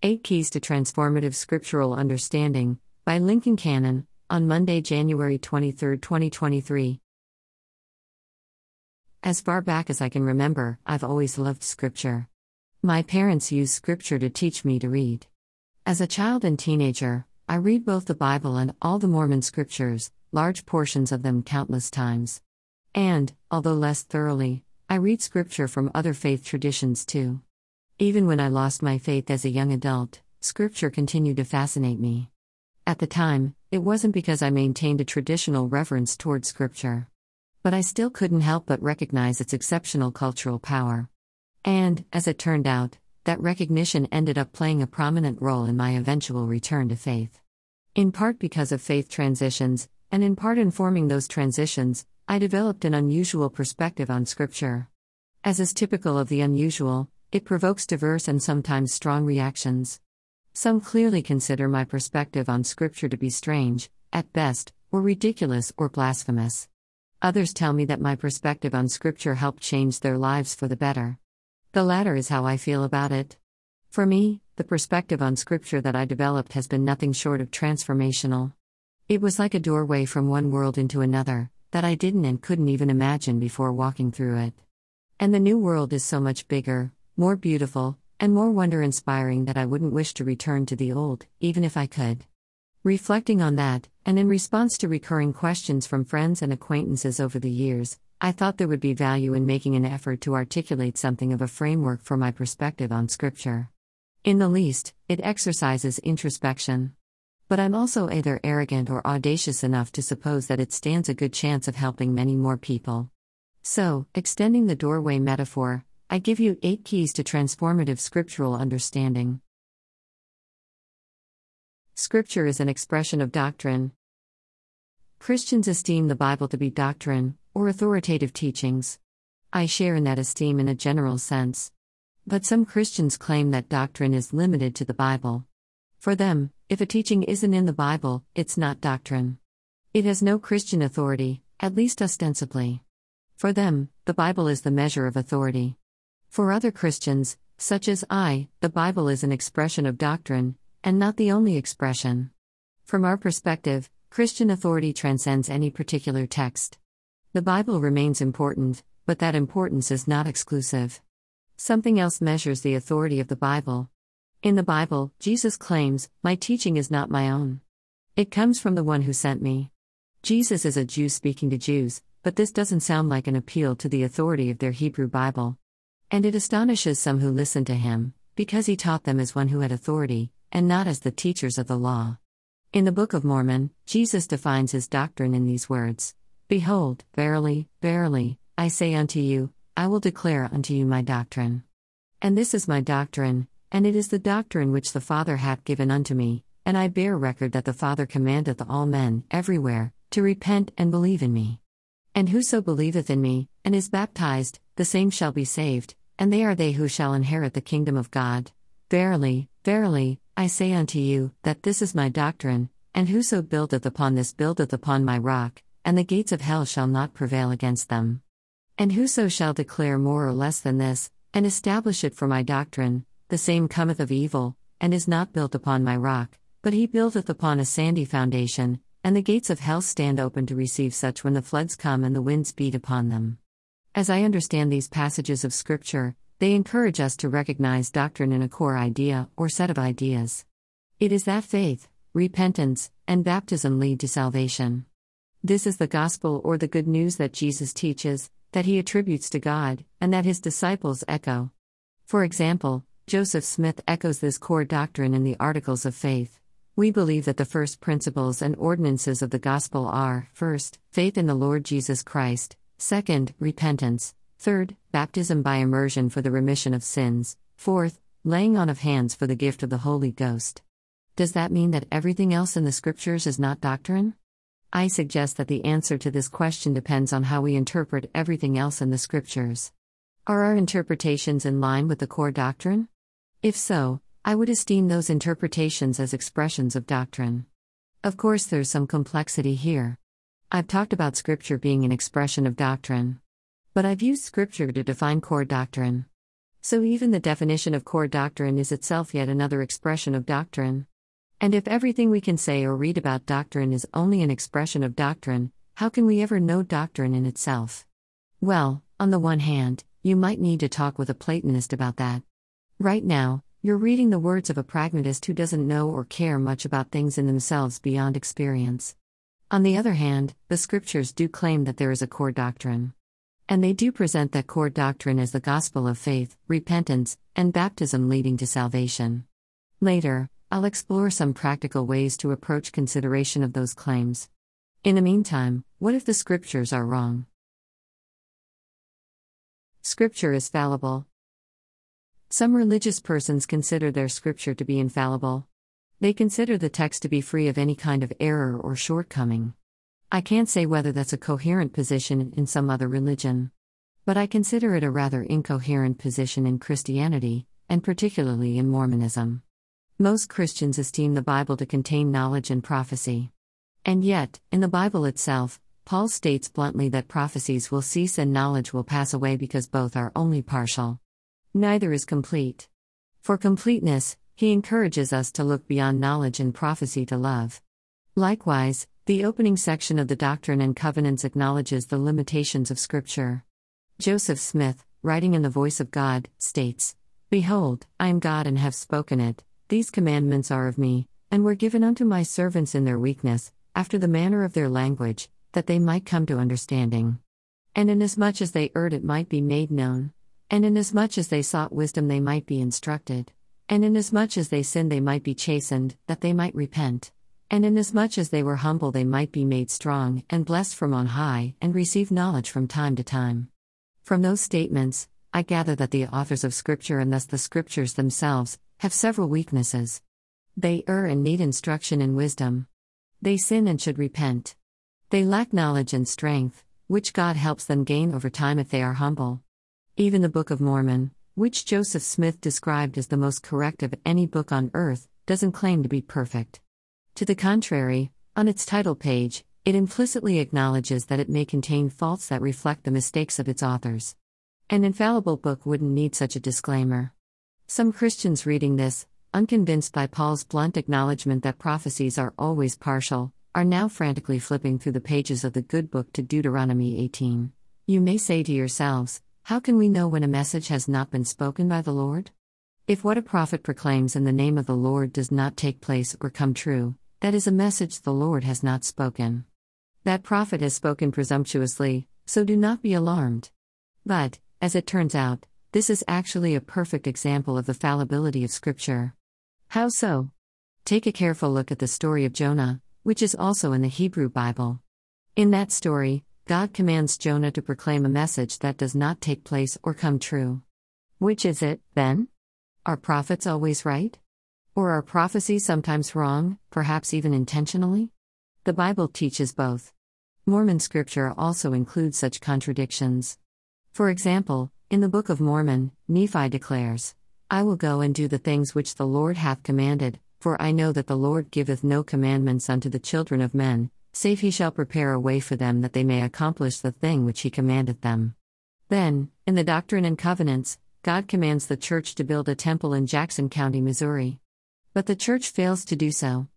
Eight Keys to Transformative Scriptural Understanding by Lincoln Cannon, on Monday, January 23, 2023. As far back as I can remember, I've always loved Scripture. My parents used Scripture to teach me to read. As a child and teenager, I read both the Bible and all the Mormon scriptures, large portions of them countless times. And, although less thoroughly, I read Scripture from other faith traditions too. Even when I lost my faith as a young adult, Scripture continued to fascinate me. At the time, it wasn't because I maintained a traditional reverence toward Scripture. But I still couldn't help but recognize its exceptional cultural power. And, as it turned out, that recognition ended up playing a prominent role in my eventual return to faith. In part because of faith transitions, and in part informing those transitions, I developed an unusual perspective on Scripture. As is typical of the unusual, it provokes diverse and sometimes strong reactions. Some clearly consider my perspective on Scripture to be strange, at best, or ridiculous or blasphemous. Others tell me that my perspective on Scripture helped change their lives for the better. The latter is how I feel about it. For me, the perspective on Scripture that I developed has been nothing short of transformational. It was like a doorway from one world into another, that I didn't and couldn't even imagine before walking through it. And the new world is so much bigger, more beautiful, and more wonder inspiring that I wouldn't wish to return to the old, even if I could. Reflecting on that, and in response to recurring questions from friends and acquaintances over the years, I thought there would be value in making an effort to articulate something of a framework for my perspective on Scripture. In the least, it exercises introspection. But I'm also either arrogant or audacious enough to suppose that it stands a good chance of helping many more people. So, extending the doorway metaphor, I give you eight keys to transformative scriptural understanding. Scripture is an expression of doctrine. Christians esteem the Bible to be doctrine, or authoritative teachings. I share in that esteem in a general sense. But some Christians claim that doctrine is limited to the Bible. For them, if a teaching isn't in the Bible, it's not doctrine. It has no Christian authority, at least ostensibly. For them, the Bible is the measure of authority. For other Christians, such as I, the Bible is an expression of doctrine, and not the only expression. From our perspective, Christian authority transcends any particular text. The Bible remains important, but that importance is not exclusive. Something else measures the authority of the Bible. In the Bible, Jesus claims, My teaching is not my own. It comes from the one who sent me. Jesus is a Jew speaking to Jews, but this doesn't sound like an appeal to the authority of their Hebrew Bible. And it astonishes some who listen to him, because he taught them as one who had authority, and not as the teachers of the law. In the Book of Mormon, Jesus defines his doctrine in these words Behold, verily, verily, I say unto you, I will declare unto you my doctrine. And this is my doctrine, and it is the doctrine which the Father hath given unto me, and I bear record that the Father commandeth all men, everywhere, to repent and believe in me. And whoso believeth in me, and is baptized, the same shall be saved, and they are they who shall inherit the kingdom of God. Verily, verily, I say unto you, that this is my doctrine, and whoso buildeth upon this buildeth upon my rock, and the gates of hell shall not prevail against them. And whoso shall declare more or less than this, and establish it for my doctrine, the same cometh of evil, and is not built upon my rock, but he buildeth upon a sandy foundation, and the gates of hell stand open to receive such when the floods come and the winds beat upon them. As I understand these passages of Scripture, they encourage us to recognize doctrine in a core idea or set of ideas. It is that faith, repentance, and baptism lead to salvation. This is the gospel or the good news that Jesus teaches, that he attributes to God, and that his disciples echo. For example, Joseph Smith echoes this core doctrine in the Articles of Faith. We believe that the first principles and ordinances of the gospel are first, faith in the Lord Jesus Christ, second, repentance, third, baptism by immersion for the remission of sins, fourth, laying on of hands for the gift of the Holy Ghost. Does that mean that everything else in the scriptures is not doctrine? I suggest that the answer to this question depends on how we interpret everything else in the scriptures. Are our interpretations in line with the core doctrine? If so, I would esteem those interpretations as expressions of doctrine. Of course, there's some complexity here. I've talked about Scripture being an expression of doctrine. But I've used Scripture to define core doctrine. So, even the definition of core doctrine is itself yet another expression of doctrine. And if everything we can say or read about doctrine is only an expression of doctrine, how can we ever know doctrine in itself? Well, on the one hand, you might need to talk with a Platonist about that. Right now, you're reading the words of a pragmatist who doesn't know or care much about things in themselves beyond experience. On the other hand, the scriptures do claim that there is a core doctrine. And they do present that core doctrine as the gospel of faith, repentance, and baptism leading to salvation. Later, I'll explore some practical ways to approach consideration of those claims. In the meantime, what if the scriptures are wrong? Scripture is fallible. Some religious persons consider their scripture to be infallible. They consider the text to be free of any kind of error or shortcoming. I can't say whether that's a coherent position in some other religion. But I consider it a rather incoherent position in Christianity, and particularly in Mormonism. Most Christians esteem the Bible to contain knowledge and prophecy. And yet, in the Bible itself, Paul states bluntly that prophecies will cease and knowledge will pass away because both are only partial. Neither is complete. For completeness, he encourages us to look beyond knowledge and prophecy to love. Likewise, the opening section of the Doctrine and Covenants acknowledges the limitations of Scripture. Joseph Smith, writing in the voice of God, states Behold, I am God and have spoken it. These commandments are of me, and were given unto my servants in their weakness, after the manner of their language, that they might come to understanding. And inasmuch as they erred, it might be made known. And inasmuch as they sought wisdom, they might be instructed. And inasmuch as they sinned, they might be chastened, that they might repent. And inasmuch as they were humble, they might be made strong, and blessed from on high, and receive knowledge from time to time. From those statements, I gather that the authors of Scripture, and thus the Scriptures themselves, have several weaknesses. They err and need instruction and wisdom. They sin and should repent. They lack knowledge and strength, which God helps them gain over time if they are humble. Even the Book of Mormon, which Joseph Smith described as the most correct of any book on earth, doesn't claim to be perfect. To the contrary, on its title page, it implicitly acknowledges that it may contain faults that reflect the mistakes of its authors. An infallible book wouldn't need such a disclaimer. Some Christians reading this, unconvinced by Paul's blunt acknowledgement that prophecies are always partial, are now frantically flipping through the pages of the good book to Deuteronomy 18. You may say to yourselves, how can we know when a message has not been spoken by the Lord? If what a prophet proclaims in the name of the Lord does not take place or come true, that is a message the Lord has not spoken. That prophet has spoken presumptuously, so do not be alarmed. But, as it turns out, this is actually a perfect example of the fallibility of Scripture. How so? Take a careful look at the story of Jonah, which is also in the Hebrew Bible. In that story, God commands Jonah to proclaim a message that does not take place or come true. Which is it, then? Are prophets always right? Or are prophecies sometimes wrong, perhaps even intentionally? The Bible teaches both. Mormon scripture also includes such contradictions. For example, in the Book of Mormon, Nephi declares, I will go and do the things which the Lord hath commanded, for I know that the Lord giveth no commandments unto the children of men, save he shall prepare a way for them that they may accomplish the thing which he commandeth them. Then, in the Doctrine and Covenants, God commands the church to build a temple in Jackson County, Missouri. But the church fails to do so.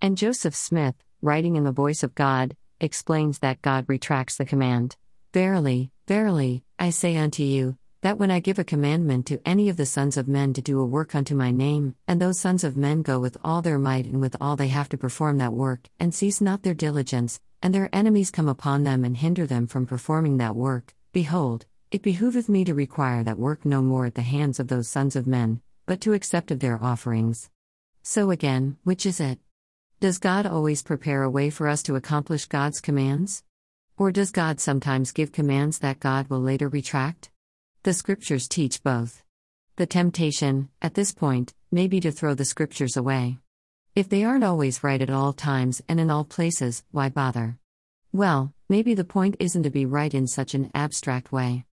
And Joseph Smith, writing in the voice of God, explains that God retracts the command. Verily, verily, I say unto you, that when I give a commandment to any of the sons of men to do a work unto my name, and those sons of men go with all their might and with all they have to perform that work, and cease not their diligence, and their enemies come upon them and hinder them from performing that work, behold, it behooveth me to require that work no more at the hands of those sons of men, but to accept of their offerings. So again, which is it? Does God always prepare a way for us to accomplish God's commands? Or does God sometimes give commands that God will later retract? The scriptures teach both. The temptation, at this point, may be to throw the scriptures away. If they aren't always right at all times and in all places, why bother? Well, maybe the point isn't to be right in such an abstract way.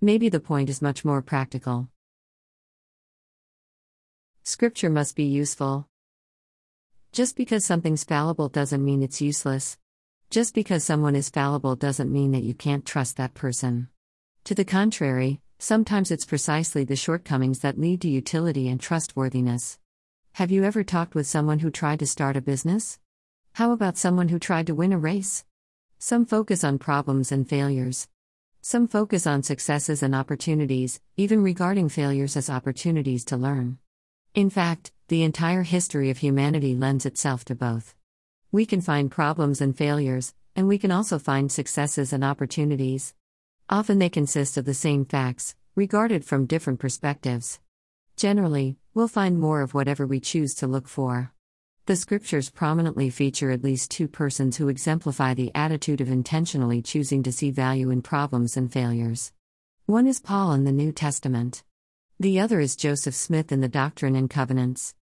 Maybe the point is much more practical. Scripture must be useful. Just because something's fallible doesn't mean it's useless. Just because someone is fallible doesn't mean that you can't trust that person. To the contrary, Sometimes it's precisely the shortcomings that lead to utility and trustworthiness. Have you ever talked with someone who tried to start a business? How about someone who tried to win a race? Some focus on problems and failures. Some focus on successes and opportunities, even regarding failures as opportunities to learn. In fact, the entire history of humanity lends itself to both. We can find problems and failures, and we can also find successes and opportunities. Often they consist of the same facts, regarded from different perspectives. Generally, we'll find more of whatever we choose to look for. The scriptures prominently feature at least two persons who exemplify the attitude of intentionally choosing to see value in problems and failures. One is Paul in the New Testament. The other is Joseph Smith in the Doctrine and Covenants.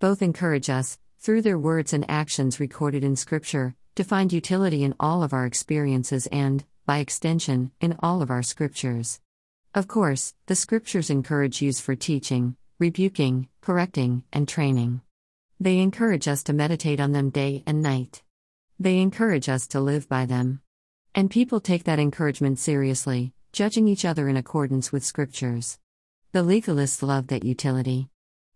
Both encourage us, through their words and actions recorded in Scripture, to find utility in all of our experiences and, by extension, in all of our scriptures. Of course, the scriptures encourage use for teaching, rebuking, correcting, and training. They encourage us to meditate on them day and night. They encourage us to live by them. And people take that encouragement seriously, judging each other in accordance with scriptures. The legalists love that utility.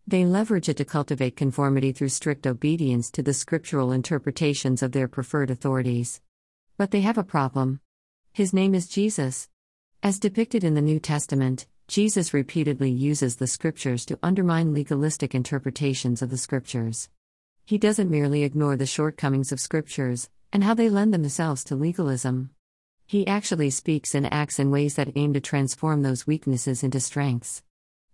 They leverage it to cultivate conformity through strict obedience to the scriptural interpretations of their preferred authorities. But they have a problem. His name is Jesus. As depicted in the New Testament, Jesus repeatedly uses the scriptures to undermine legalistic interpretations of the scriptures. He doesn't merely ignore the shortcomings of scriptures and how they lend themselves to legalism. He actually speaks and acts in ways that aim to transform those weaknesses into strengths.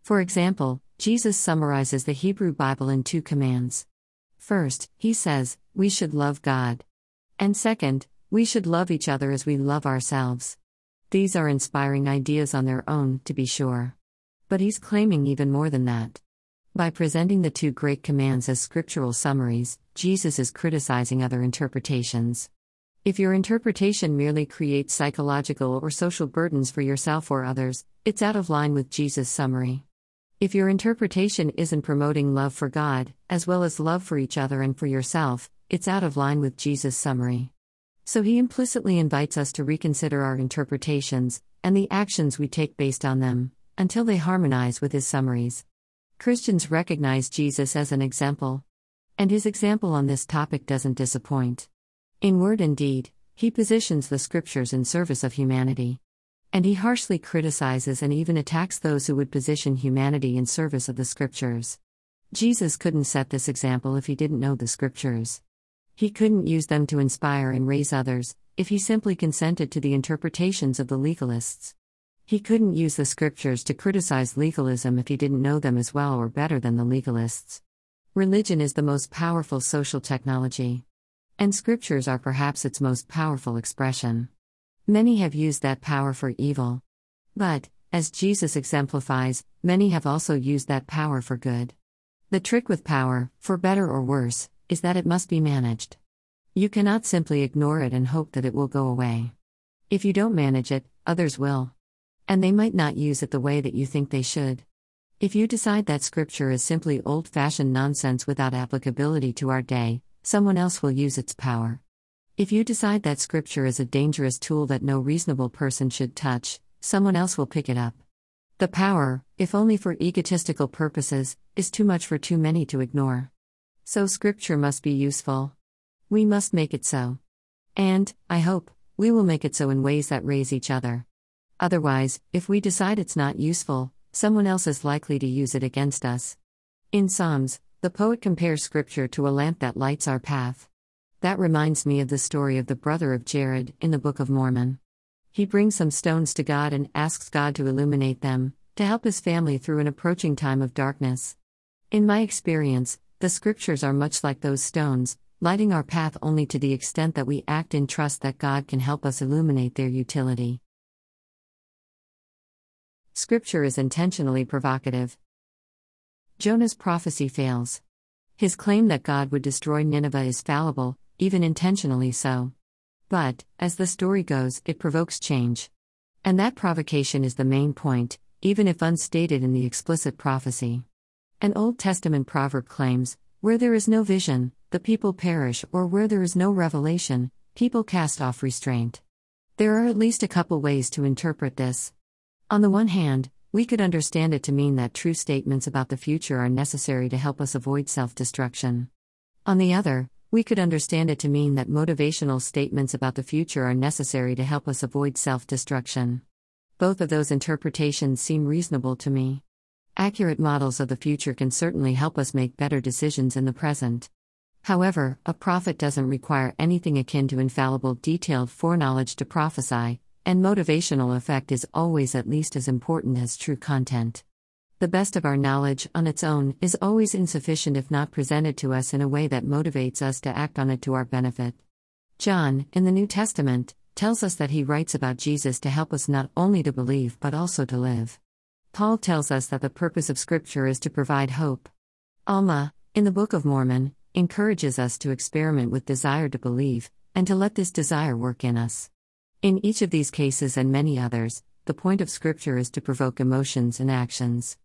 For example, Jesus summarizes the Hebrew Bible in two commands. First, he says, we should love God. And second, we should love each other as we love ourselves. These are inspiring ideas on their own, to be sure. But he's claiming even more than that. By presenting the two great commands as scriptural summaries, Jesus is criticizing other interpretations. If your interpretation merely creates psychological or social burdens for yourself or others, it's out of line with Jesus' summary. If your interpretation isn't promoting love for God, as well as love for each other and for yourself, it's out of line with Jesus' summary. So he implicitly invites us to reconsider our interpretations, and the actions we take based on them, until they harmonize with his summaries. Christians recognize Jesus as an example. And his example on this topic doesn't disappoint. In word and deed, he positions the scriptures in service of humanity. And he harshly criticizes and even attacks those who would position humanity in service of the scriptures. Jesus couldn't set this example if he didn't know the scriptures. He couldn't use them to inspire and raise others, if he simply consented to the interpretations of the legalists. He couldn't use the scriptures to criticize legalism if he didn't know them as well or better than the legalists. Religion is the most powerful social technology. And scriptures are perhaps its most powerful expression. Many have used that power for evil. But, as Jesus exemplifies, many have also used that power for good. The trick with power, for better or worse, is that it must be managed. You cannot simply ignore it and hope that it will go away. If you don't manage it, others will. And they might not use it the way that you think they should. If you decide that scripture is simply old fashioned nonsense without applicability to our day, someone else will use its power. If you decide that scripture is a dangerous tool that no reasonable person should touch, someone else will pick it up. The power, if only for egotistical purposes, is too much for too many to ignore. So Scripture must be useful. We must make it so. And, I hope, we will make it so in ways that raise each other. Otherwise, if we decide it's not useful, someone else is likely to use it against us. In Psalms, the poet compares Scripture to a lamp that lights our path. That reminds me of the story of the brother of Jared in the Book of Mormon. He brings some stones to God and asks God to illuminate them, to help his family through an approaching time of darkness. In my experience, the scriptures are much like those stones, lighting our path only to the extent that we act in trust that God can help us illuminate their utility. Scripture is intentionally provocative. Jonah's prophecy fails. His claim that God would destroy Nineveh is fallible, even intentionally so. But, as the story goes, it provokes change. And that provocation is the main point, even if unstated in the explicit prophecy. An Old Testament proverb claims Where there is no vision, the people perish, or where there is no revelation, people cast off restraint. There are at least a couple ways to interpret this. On the one hand, we could understand it to mean that true statements about the future are necessary to help us avoid self destruction. On the other, we could understand it to mean that motivational statements about the future are necessary to help us avoid self destruction. Both of those interpretations seem reasonable to me. Accurate models of the future can certainly help us make better decisions in the present. However, a prophet doesn't require anything akin to infallible, detailed foreknowledge to prophesy, and motivational effect is always at least as important as true content. The best of our knowledge, on its own, is always insufficient if not presented to us in a way that motivates us to act on it to our benefit. John, in the New Testament, tells us that he writes about Jesus to help us not only to believe but also to live. Paul tells us that the purpose of Scripture is to provide hope. Alma, in the Book of Mormon, encourages us to experiment with desire to believe, and to let this desire work in us. In each of these cases and many others, the point of Scripture is to provoke emotions and actions.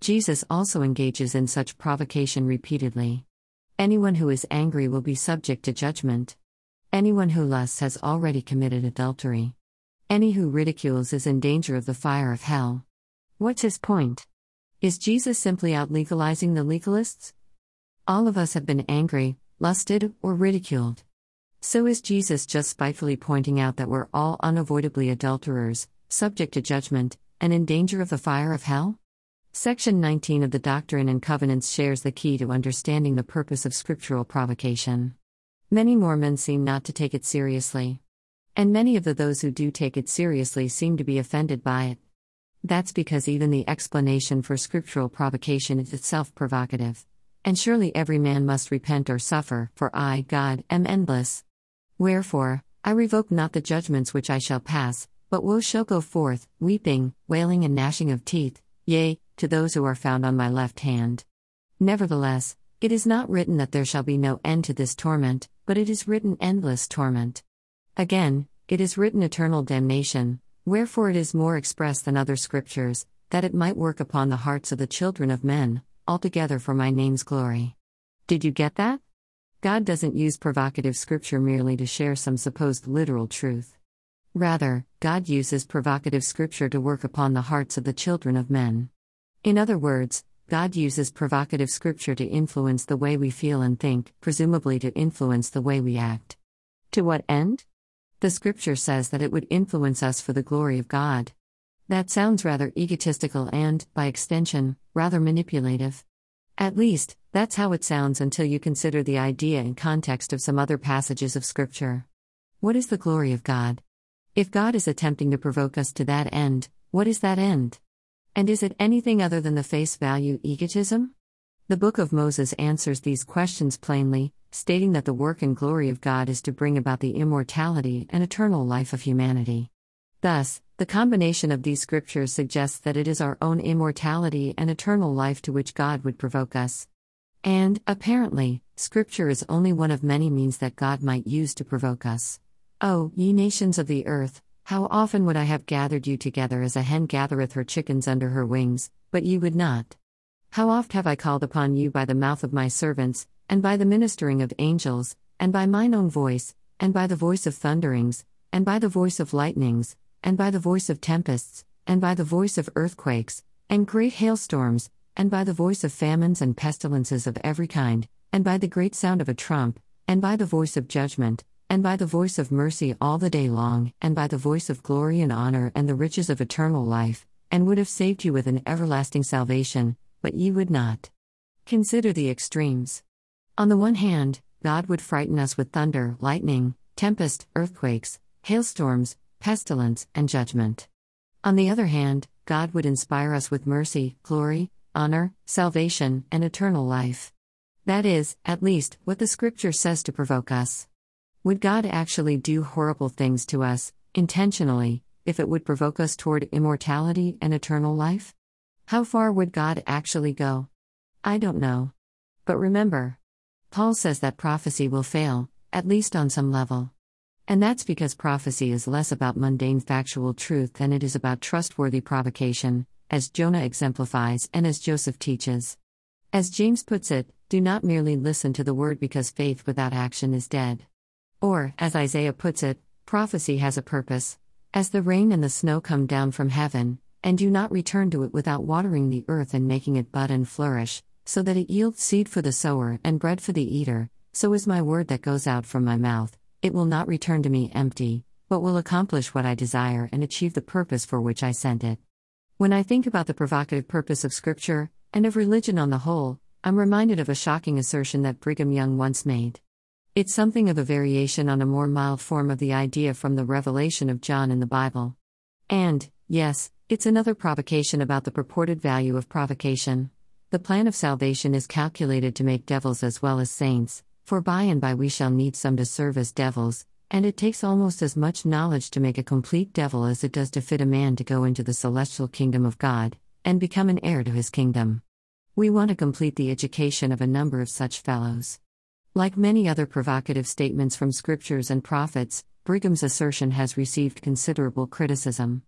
Jesus also engages in such provocation repeatedly. Anyone who is angry will be subject to judgment. Anyone who lusts has already committed adultery. Any who ridicules is in danger of the fire of hell. What's his point? Is Jesus simply out legalizing the legalists? All of us have been angry, lusted, or ridiculed. So is Jesus just spitefully pointing out that we're all unavoidably adulterers, subject to judgment, and in danger of the fire of hell? Section 19 of the Doctrine and Covenants shares the key to understanding the purpose of scriptural provocation. Many Mormons seem not to take it seriously. And many of the those who do take it seriously seem to be offended by it. That's because even the explanation for scriptural provocation is itself provocative. And surely every man must repent or suffer, for I, God, am endless. Wherefore, I revoke not the judgments which I shall pass, but woe shall go forth, weeping, wailing, and gnashing of teeth, yea, to those who are found on my left hand. Nevertheless, it is not written that there shall be no end to this torment, but it is written endless torment. Again, it is written eternal damnation, wherefore it is more express than other scriptures, that it might work upon the hearts of the children of men, altogether for my name's glory. Did you get that? God doesn't use provocative scripture merely to share some supposed literal truth. Rather, God uses provocative scripture to work upon the hearts of the children of men. In other words, God uses provocative scripture to influence the way we feel and think, presumably to influence the way we act. To what end? The scripture says that it would influence us for the glory of God. That sounds rather egotistical and, by extension, rather manipulative. At least, that's how it sounds until you consider the idea in context of some other passages of Scripture. What is the glory of God? If God is attempting to provoke us to that end, what is that end? And is it anything other than the face value egotism? The Book of Moses answers these questions plainly, stating that the work and glory of God is to bring about the immortality and eternal life of humanity. Thus, the combination of these scriptures suggests that it is our own immortality and eternal life to which God would provoke us. And, apparently, Scripture is only one of many means that God might use to provoke us. Oh, ye nations of the earth, how often would I have gathered you together as a hen gathereth her chickens under her wings, but ye would not. How oft have I called upon you by the mouth of my servants, and by the ministering of angels, and by mine own voice, and by the voice of thunderings, and by the voice of lightnings, and by the voice of tempests, and by the voice of earthquakes, and great hailstorms, and by the voice of famines and pestilences of every kind, and by the great sound of a trump, and by the voice of judgment, and by the voice of mercy all the day long, and by the voice of glory and honor and the riches of eternal life, and would have saved you with an everlasting salvation, but ye would not. Consider the extremes. On the one hand, God would frighten us with thunder, lightning, tempest, earthquakes, hailstorms, pestilence, and judgment. On the other hand, God would inspire us with mercy, glory, honor, salvation, and eternal life. That is, at least, what the scripture says to provoke us. Would God actually do horrible things to us, intentionally, if it would provoke us toward immortality and eternal life? How far would God actually go? I don't know. But remember, Paul says that prophecy will fail, at least on some level. And that's because prophecy is less about mundane factual truth than it is about trustworthy provocation, as Jonah exemplifies and as Joseph teaches. As James puts it, do not merely listen to the word because faith without action is dead. Or, as Isaiah puts it, prophecy has a purpose. As the rain and the snow come down from heaven, and do not return to it without watering the earth and making it bud and flourish, so that it yields seed for the sower and bread for the eater, so is my word that goes out from my mouth, it will not return to me empty, but will accomplish what I desire and achieve the purpose for which I sent it. When I think about the provocative purpose of Scripture, and of religion on the whole, I'm reminded of a shocking assertion that Brigham Young once made. It's something of a variation on a more mild form of the idea from the revelation of John in the Bible. And, yes, it's another provocation about the purported value of provocation. The plan of salvation is calculated to make devils as well as saints, for by and by we shall need some to serve as devils, and it takes almost as much knowledge to make a complete devil as it does to fit a man to go into the celestial kingdom of God, and become an heir to his kingdom. We want to complete the education of a number of such fellows. Like many other provocative statements from scriptures and prophets, Brigham's assertion has received considerable criticism.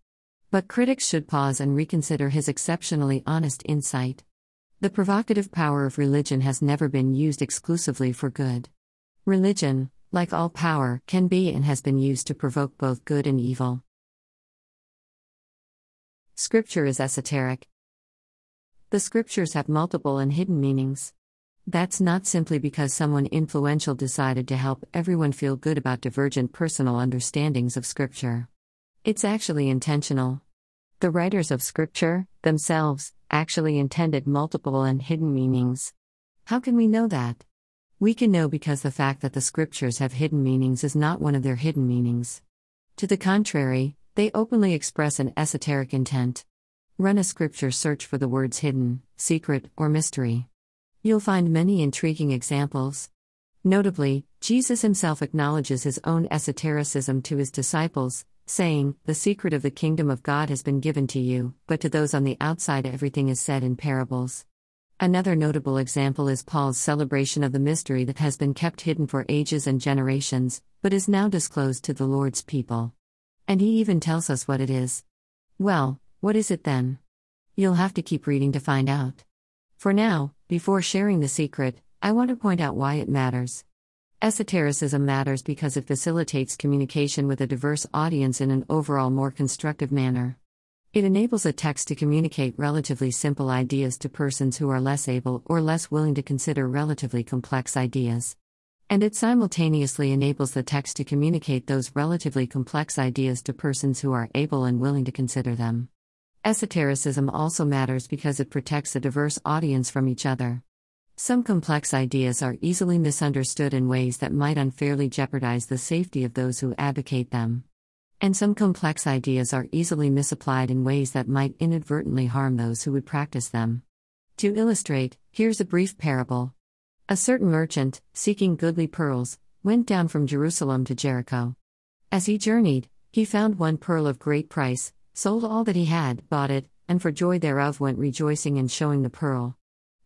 But critics should pause and reconsider his exceptionally honest insight. The provocative power of religion has never been used exclusively for good. Religion, like all power, can be and has been used to provoke both good and evil. Scripture is esoteric. The scriptures have multiple and hidden meanings. That's not simply because someone influential decided to help everyone feel good about divergent personal understandings of Scripture. It's actually intentional. The writers of Scripture, themselves, actually intended multiple and hidden meanings. How can we know that? We can know because the fact that the Scriptures have hidden meanings is not one of their hidden meanings. To the contrary, they openly express an esoteric intent. Run a Scripture search for the words hidden, secret, or mystery. You'll find many intriguing examples. Notably, Jesus himself acknowledges his own esotericism to his disciples, saying, The secret of the kingdom of God has been given to you, but to those on the outside everything is said in parables. Another notable example is Paul's celebration of the mystery that has been kept hidden for ages and generations, but is now disclosed to the Lord's people. And he even tells us what it is. Well, what is it then? You'll have to keep reading to find out. For now, before sharing the secret, I want to point out why it matters. Esotericism matters because it facilitates communication with a diverse audience in an overall more constructive manner. It enables a text to communicate relatively simple ideas to persons who are less able or less willing to consider relatively complex ideas. And it simultaneously enables the text to communicate those relatively complex ideas to persons who are able and willing to consider them. Esotericism also matters because it protects a diverse audience from each other. Some complex ideas are easily misunderstood in ways that might unfairly jeopardize the safety of those who advocate them. And some complex ideas are easily misapplied in ways that might inadvertently harm those who would practice them. To illustrate, here's a brief parable. A certain merchant, seeking goodly pearls, went down from Jerusalem to Jericho. As he journeyed, he found one pearl of great price, sold all that he had, bought it, and for joy thereof went rejoicing and showing the pearl.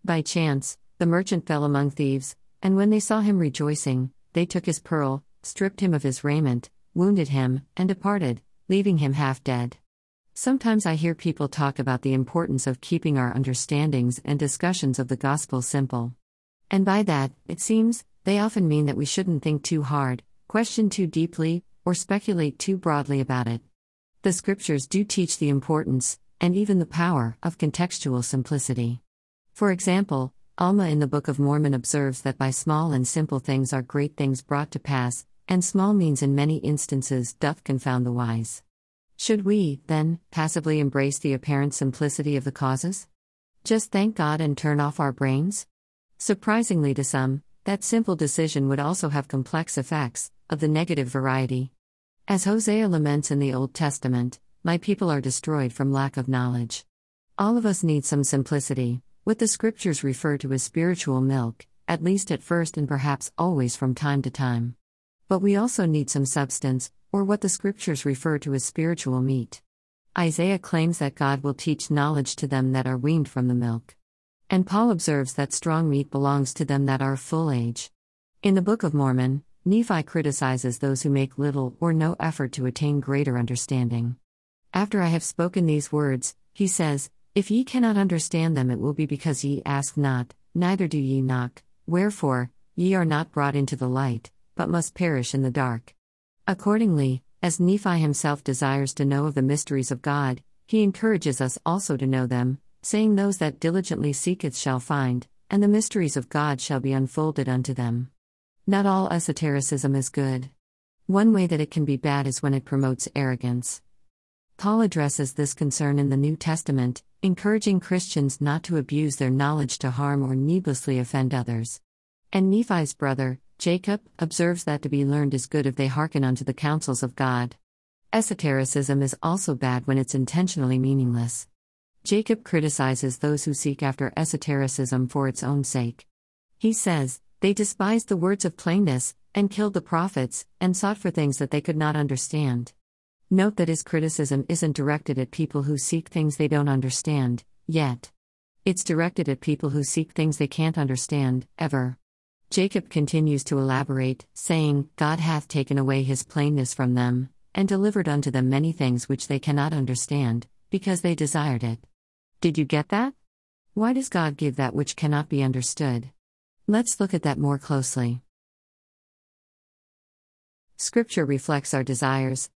By chance, the merchant fell among thieves, and when they saw him rejoicing, they took his pearl, stripped him of his raiment, wounded him, and departed, leaving him half dead. Sometimes I hear people talk about the importance of keeping our understandings and discussions of the gospel simple. And by that, it seems, they often mean that we shouldn't think too hard, question too deeply, or speculate too broadly about it. The scriptures do teach the importance, and even the power, of contextual simplicity. For example, Alma in the Book of Mormon observes that by small and simple things are great things brought to pass, and small means in many instances doth confound the wise. Should we, then, passively embrace the apparent simplicity of the causes? Just thank God and turn off our brains? Surprisingly to some, that simple decision would also have complex effects, of the negative variety. As Hosea laments in the Old Testament, my people are destroyed from lack of knowledge. All of us need some simplicity, what the scriptures refer to as spiritual milk, at least at first and perhaps always from time to time. But we also need some substance, or what the scriptures refer to as spiritual meat. Isaiah claims that God will teach knowledge to them that are weaned from the milk. And Paul observes that strong meat belongs to them that are full age. In the Book of Mormon, Nephi criticizes those who make little or no effort to attain greater understanding. After I have spoken these words, he says, if ye cannot understand them, it will be because ye ask not, neither do ye knock. Wherefore, ye are not brought into the light, but must perish in the dark. Accordingly, as Nephi himself desires to know of the mysteries of God, He encourages us also to know them, saying, Those that diligently seeketh shall find, and the mysteries of God shall be unfolded unto them. Not all esotericism is good. One way that it can be bad is when it promotes arrogance. Paul addresses this concern in the New Testament, encouraging Christians not to abuse their knowledge to harm or needlessly offend others. And Nephi's brother, Jacob, observes that to be learned is good if they hearken unto the counsels of God. Esotericism is also bad when it's intentionally meaningless. Jacob criticizes those who seek after esotericism for its own sake. He says, They despised the words of plainness, and killed the prophets, and sought for things that they could not understand. Note that his criticism isn't directed at people who seek things they don't understand, yet. It's directed at people who seek things they can't understand, ever. Jacob continues to elaborate, saying, God hath taken away his plainness from them, and delivered unto them many things which they cannot understand, because they desired it. Did you get that? Why does God give that which cannot be understood? Let's look at that more closely. Scripture reflects our desires,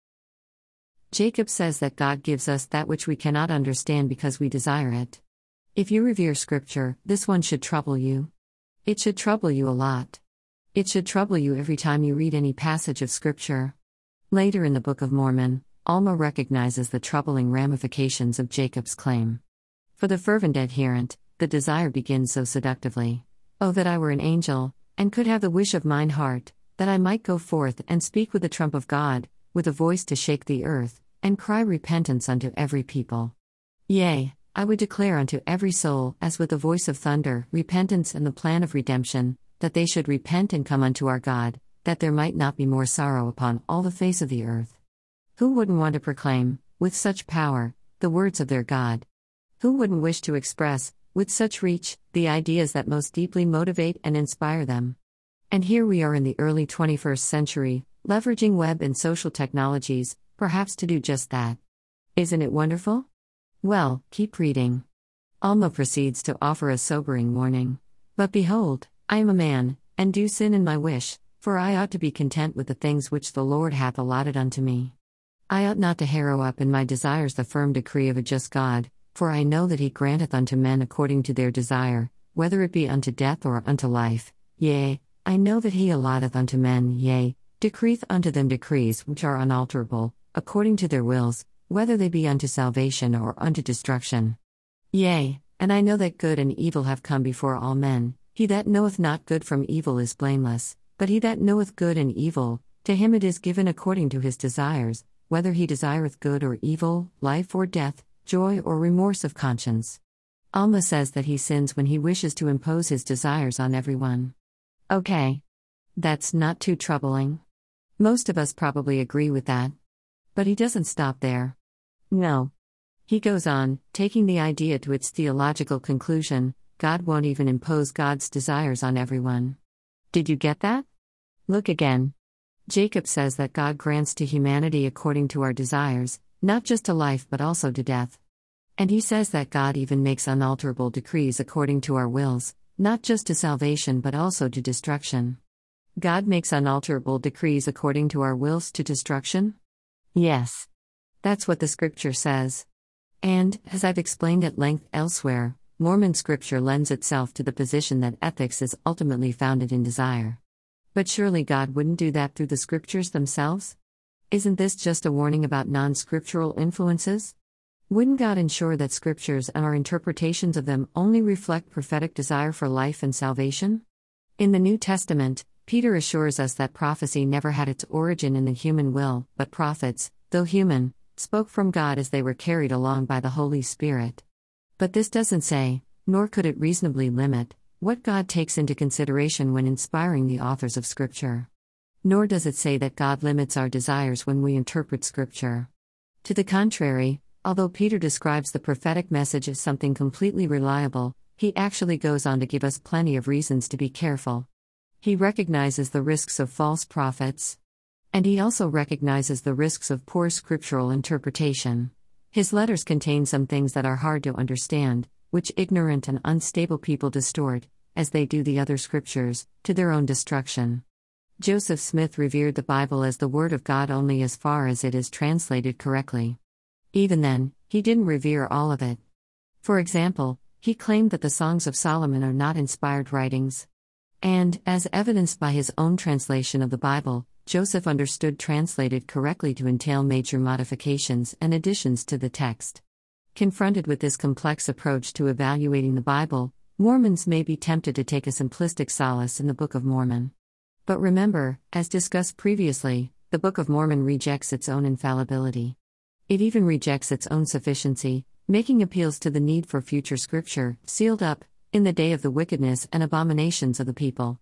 Jacob says that God gives us that which we cannot understand because we desire it. If you revere Scripture, this one should trouble you. It should trouble you a lot. It should trouble you every time you read any passage of Scripture. Later in the Book of Mormon, Alma recognizes the troubling ramifications of Jacob's claim. For the fervent adherent, the desire begins so seductively Oh, that I were an angel, and could have the wish of mine heart, that I might go forth and speak with the trump of God, with a voice to shake the earth, and cry repentance unto every people. Yea, I would declare unto every soul, as with a voice of thunder, repentance and the plan of redemption, that they should repent and come unto our God, that there might not be more sorrow upon all the face of the earth. Who wouldn't want to proclaim, with such power, the words of their God? Who wouldn't wish to express, with such reach, the ideas that most deeply motivate and inspire them? And here we are in the early 21st century, leveraging web and social technologies, perhaps to do just that. Isn't it wonderful? Well, keep reading. Alma proceeds to offer a sobering warning. But behold, I am a man, and do sin in my wish, for I ought to be content with the things which the Lord hath allotted unto me. I ought not to harrow up in my desires the firm decree of a just God, for I know that he granteth unto men according to their desire, whether it be unto death or unto life. Yea, I know that he allotteth unto men, yea, decreeth unto them decrees which are unalterable, according to their wills, whether they be unto salvation or unto destruction. Yea, and I know that good and evil have come before all men. He that knoweth not good from evil is blameless, but he that knoweth good and evil, to him it is given according to his desires, whether he desireth good or evil, life or death, joy or remorse of conscience. Alma says that he sins when he wishes to impose his desires on everyone. Okay. That's not too troubling. Most of us probably agree with that. But he doesn't stop there. No. He goes on, taking the idea to its theological conclusion God won't even impose God's desires on everyone. Did you get that? Look again. Jacob says that God grants to humanity according to our desires, not just to life but also to death. And he says that God even makes unalterable decrees according to our wills, not just to salvation but also to destruction. God makes unalterable decrees according to our wills to destruction? Yes. That's what the scripture says. And, as I've explained at length elsewhere, Mormon scripture lends itself to the position that ethics is ultimately founded in desire. But surely God wouldn't do that through the scriptures themselves? Isn't this just a warning about non scriptural influences? Wouldn't God ensure that scriptures and our interpretations of them only reflect prophetic desire for life and salvation? In the New Testament, Peter assures us that prophecy never had its origin in the human will, but prophets, though human, spoke from God as they were carried along by the Holy Spirit. But this doesn't say, nor could it reasonably limit, what God takes into consideration when inspiring the authors of Scripture. Nor does it say that God limits our desires when we interpret Scripture. To the contrary, although Peter describes the prophetic message as something completely reliable, he actually goes on to give us plenty of reasons to be careful. He recognizes the risks of false prophets. And he also recognizes the risks of poor scriptural interpretation. His letters contain some things that are hard to understand, which ignorant and unstable people distort, as they do the other scriptures, to their own destruction. Joseph Smith revered the Bible as the Word of God only as far as it is translated correctly. Even then, he didn't revere all of it. For example, he claimed that the Songs of Solomon are not inspired writings. And, as evidenced by his own translation of the Bible, Joseph understood translated correctly to entail major modifications and additions to the text. Confronted with this complex approach to evaluating the Bible, Mormons may be tempted to take a simplistic solace in the Book of Mormon. But remember, as discussed previously, the Book of Mormon rejects its own infallibility. It even rejects its own sufficiency, making appeals to the need for future scripture, sealed up, in the day of the wickedness and abominations of the people.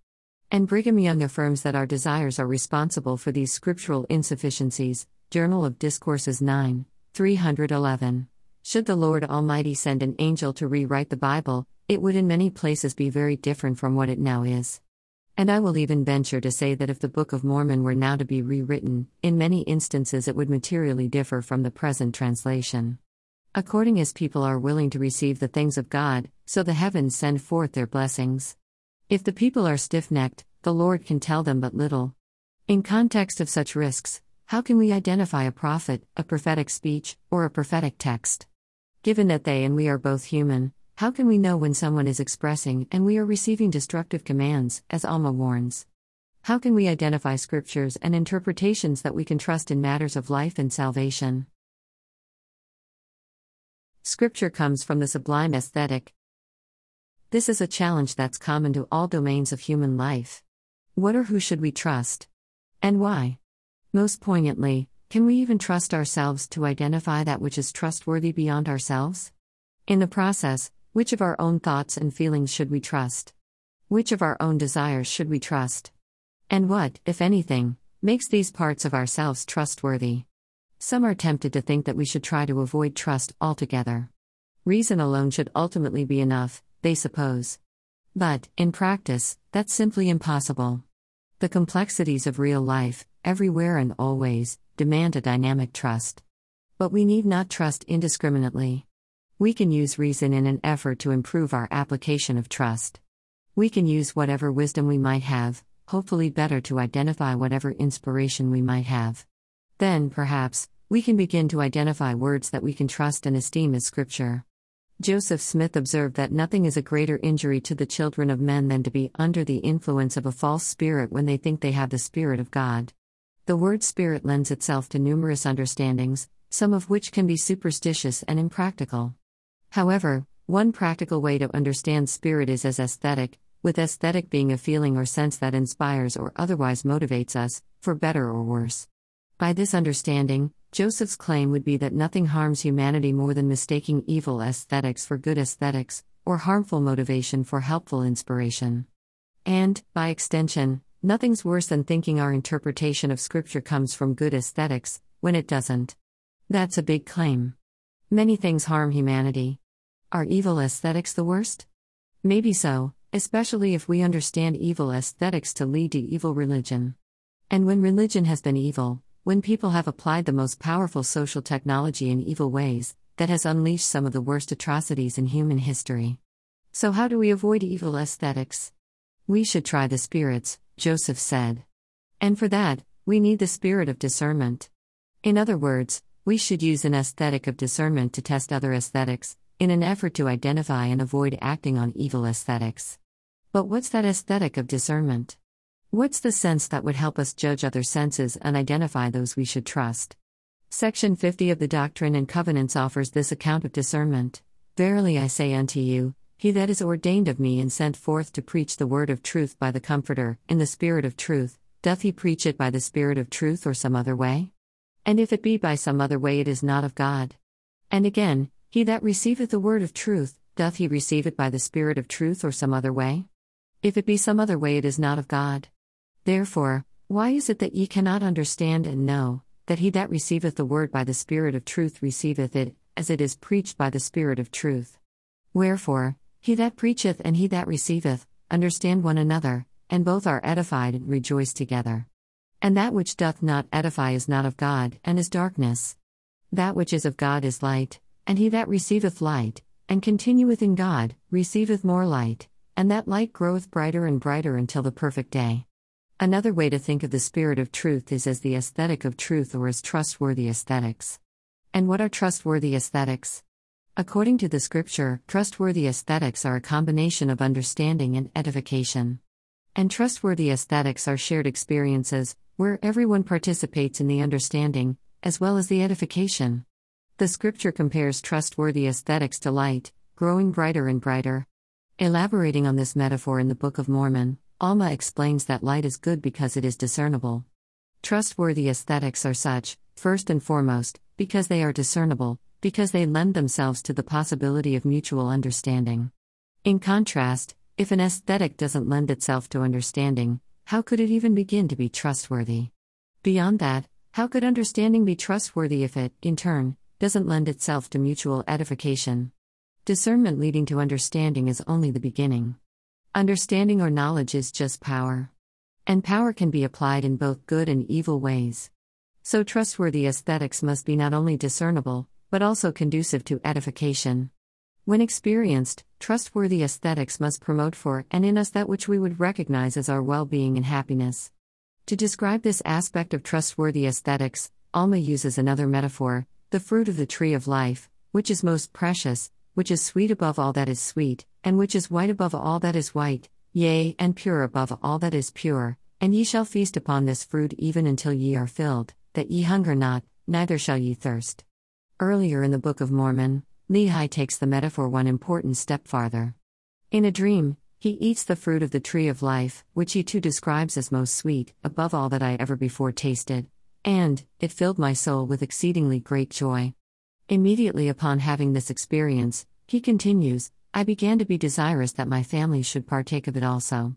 And Brigham Young affirms that our desires are responsible for these scriptural insufficiencies. Journal of Discourses 9, 311. Should the Lord Almighty send an angel to rewrite the Bible, it would in many places be very different from what it now is. And I will even venture to say that if the Book of Mormon were now to be rewritten, in many instances it would materially differ from the present translation. According as people are willing to receive the things of God, so the heavens send forth their blessings. If the people are stiff necked, the Lord can tell them but little. In context of such risks, how can we identify a prophet, a prophetic speech, or a prophetic text? Given that they and we are both human, how can we know when someone is expressing and we are receiving destructive commands, as Alma warns? How can we identify scriptures and interpretations that we can trust in matters of life and salvation? Scripture comes from the sublime aesthetic. This is a challenge that's common to all domains of human life. What or who should we trust? And why? Most poignantly, can we even trust ourselves to identify that which is trustworthy beyond ourselves? In the process, which of our own thoughts and feelings should we trust? Which of our own desires should we trust? And what, if anything, makes these parts of ourselves trustworthy? Some are tempted to think that we should try to avoid trust altogether. Reason alone should ultimately be enough, they suppose. But, in practice, that's simply impossible. The complexities of real life, everywhere and always, demand a dynamic trust. But we need not trust indiscriminately. We can use reason in an effort to improve our application of trust. We can use whatever wisdom we might have, hopefully better to identify whatever inspiration we might have. Then, perhaps, we can begin to identify words that we can trust and esteem as scripture. Joseph Smith observed that nothing is a greater injury to the children of men than to be under the influence of a false spirit when they think they have the Spirit of God. The word spirit lends itself to numerous understandings, some of which can be superstitious and impractical. However, one practical way to understand spirit is as aesthetic, with aesthetic being a feeling or sense that inspires or otherwise motivates us, for better or worse. By this understanding, Joseph's claim would be that nothing harms humanity more than mistaking evil aesthetics for good aesthetics, or harmful motivation for helpful inspiration. And, by extension, nothing's worse than thinking our interpretation of Scripture comes from good aesthetics, when it doesn't. That's a big claim. Many things harm humanity. Are evil aesthetics the worst? Maybe so, especially if we understand evil aesthetics to lead to evil religion. And when religion has been evil, when people have applied the most powerful social technology in evil ways, that has unleashed some of the worst atrocities in human history. So, how do we avoid evil aesthetics? We should try the spirits, Joseph said. And for that, we need the spirit of discernment. In other words, we should use an aesthetic of discernment to test other aesthetics, in an effort to identify and avoid acting on evil aesthetics. But what's that aesthetic of discernment? What's the sense that would help us judge other senses and identify those we should trust? Section 50 of the Doctrine and Covenants offers this account of discernment. Verily I say unto you, he that is ordained of me and sent forth to preach the word of truth by the Comforter, in the Spirit of truth, doth he preach it by the Spirit of truth or some other way? And if it be by some other way, it is not of God. And again, he that receiveth the word of truth, doth he receive it by the Spirit of truth or some other way? If it be some other way, it is not of God. Therefore, why is it that ye cannot understand and know, that he that receiveth the word by the Spirit of truth receiveth it, as it is preached by the Spirit of truth? Wherefore, he that preacheth and he that receiveth, understand one another, and both are edified and rejoice together. And that which doth not edify is not of God, and is darkness. That which is of God is light, and he that receiveth light, and continueth in God, receiveth more light, and that light groweth brighter and brighter until the perfect day. Another way to think of the spirit of truth is as the aesthetic of truth or as trustworthy aesthetics. And what are trustworthy aesthetics? According to the scripture, trustworthy aesthetics are a combination of understanding and edification. And trustworthy aesthetics are shared experiences, where everyone participates in the understanding, as well as the edification. The scripture compares trustworthy aesthetics to light, growing brighter and brighter. Elaborating on this metaphor in the Book of Mormon, Alma explains that light is good because it is discernible. Trustworthy aesthetics are such, first and foremost, because they are discernible, because they lend themselves to the possibility of mutual understanding. In contrast, if an aesthetic doesn't lend itself to understanding, how could it even begin to be trustworthy? Beyond that, how could understanding be trustworthy if it, in turn, doesn't lend itself to mutual edification? Discernment leading to understanding is only the beginning. Understanding or knowledge is just power. And power can be applied in both good and evil ways. So, trustworthy aesthetics must be not only discernible, but also conducive to edification. When experienced, trustworthy aesthetics must promote for and in us that which we would recognize as our well being and happiness. To describe this aspect of trustworthy aesthetics, Alma uses another metaphor the fruit of the tree of life, which is most precious, which is sweet above all that is sweet, and which is white above all that is white, yea, and pure above all that is pure, and ye shall feast upon this fruit even until ye are filled, that ye hunger not, neither shall ye thirst. Earlier in the Book of Mormon, Lehi takes the metaphor one important step farther. In a dream, he eats the fruit of the tree of life, which he too describes as most sweet, above all that I ever before tasted, and it filled my soul with exceedingly great joy. Immediately upon having this experience, he continues, I began to be desirous that my family should partake of it also.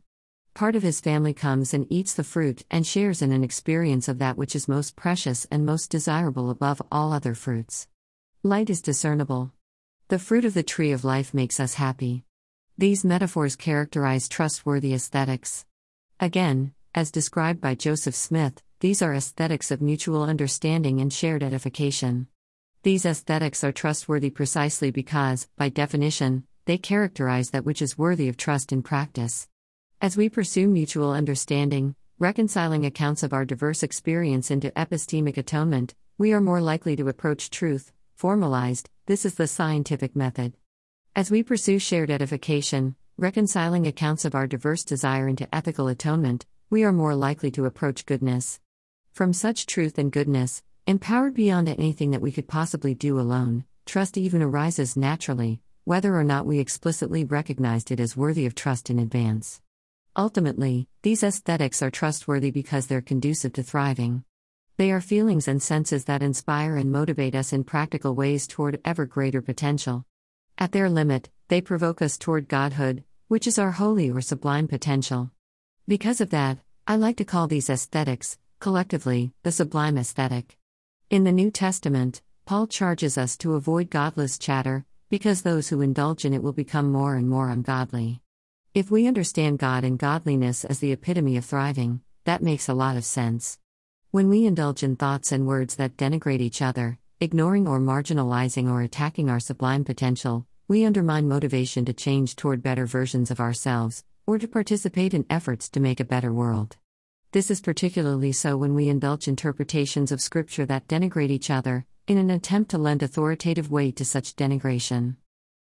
Part of his family comes and eats the fruit and shares in an experience of that which is most precious and most desirable above all other fruits. Light is discernible. The fruit of the tree of life makes us happy. These metaphors characterize trustworthy aesthetics. Again, as described by Joseph Smith, these are aesthetics of mutual understanding and shared edification. These aesthetics are trustworthy precisely because, by definition, they characterize that which is worthy of trust in practice. As we pursue mutual understanding, reconciling accounts of our diverse experience into epistemic atonement, we are more likely to approach truth, formalized, this is the scientific method. As we pursue shared edification, reconciling accounts of our diverse desire into ethical atonement, we are more likely to approach goodness. From such truth and goodness, empowered beyond anything that we could possibly do alone, trust even arises naturally, whether or not we explicitly recognized it as worthy of trust in advance. Ultimately, these aesthetics are trustworthy because they're conducive to thriving. They are feelings and senses that inspire and motivate us in practical ways toward ever greater potential. At their limit, they provoke us toward Godhood, which is our holy or sublime potential. Because of that, I like to call these aesthetics, collectively, the sublime aesthetic. In the New Testament, Paul charges us to avoid godless chatter, because those who indulge in it will become more and more ungodly. If we understand God and godliness as the epitome of thriving, that makes a lot of sense. When we indulge in thoughts and words that denigrate each other, ignoring or marginalizing or attacking our sublime potential, we undermine motivation to change toward better versions of ourselves, or to participate in efforts to make a better world. This is particularly so when we indulge interpretations of Scripture that denigrate each other, in an attempt to lend authoritative weight to such denigration.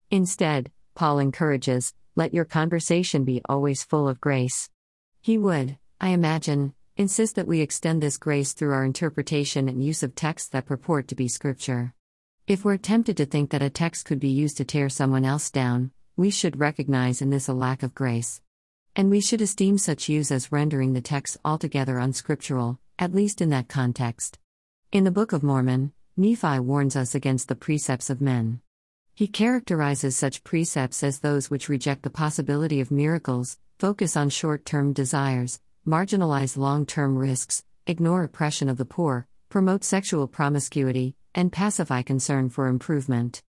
Instead, Paul encourages, let your conversation be always full of grace. He would, I imagine, insist that we extend this grace through our interpretation and use of texts that purport to be scripture. If we're tempted to think that a text could be used to tear someone else down, we should recognize in this a lack of grace. And we should esteem such use as rendering the text altogether unscriptural, at least in that context. In the Book of Mormon, Nephi warns us against the precepts of men. He characterizes such precepts as those which reject the possibility of miracles, focus on short term desires, marginalize long term risks, ignore oppression of the poor, promote sexual promiscuity, and pacify concern for improvement.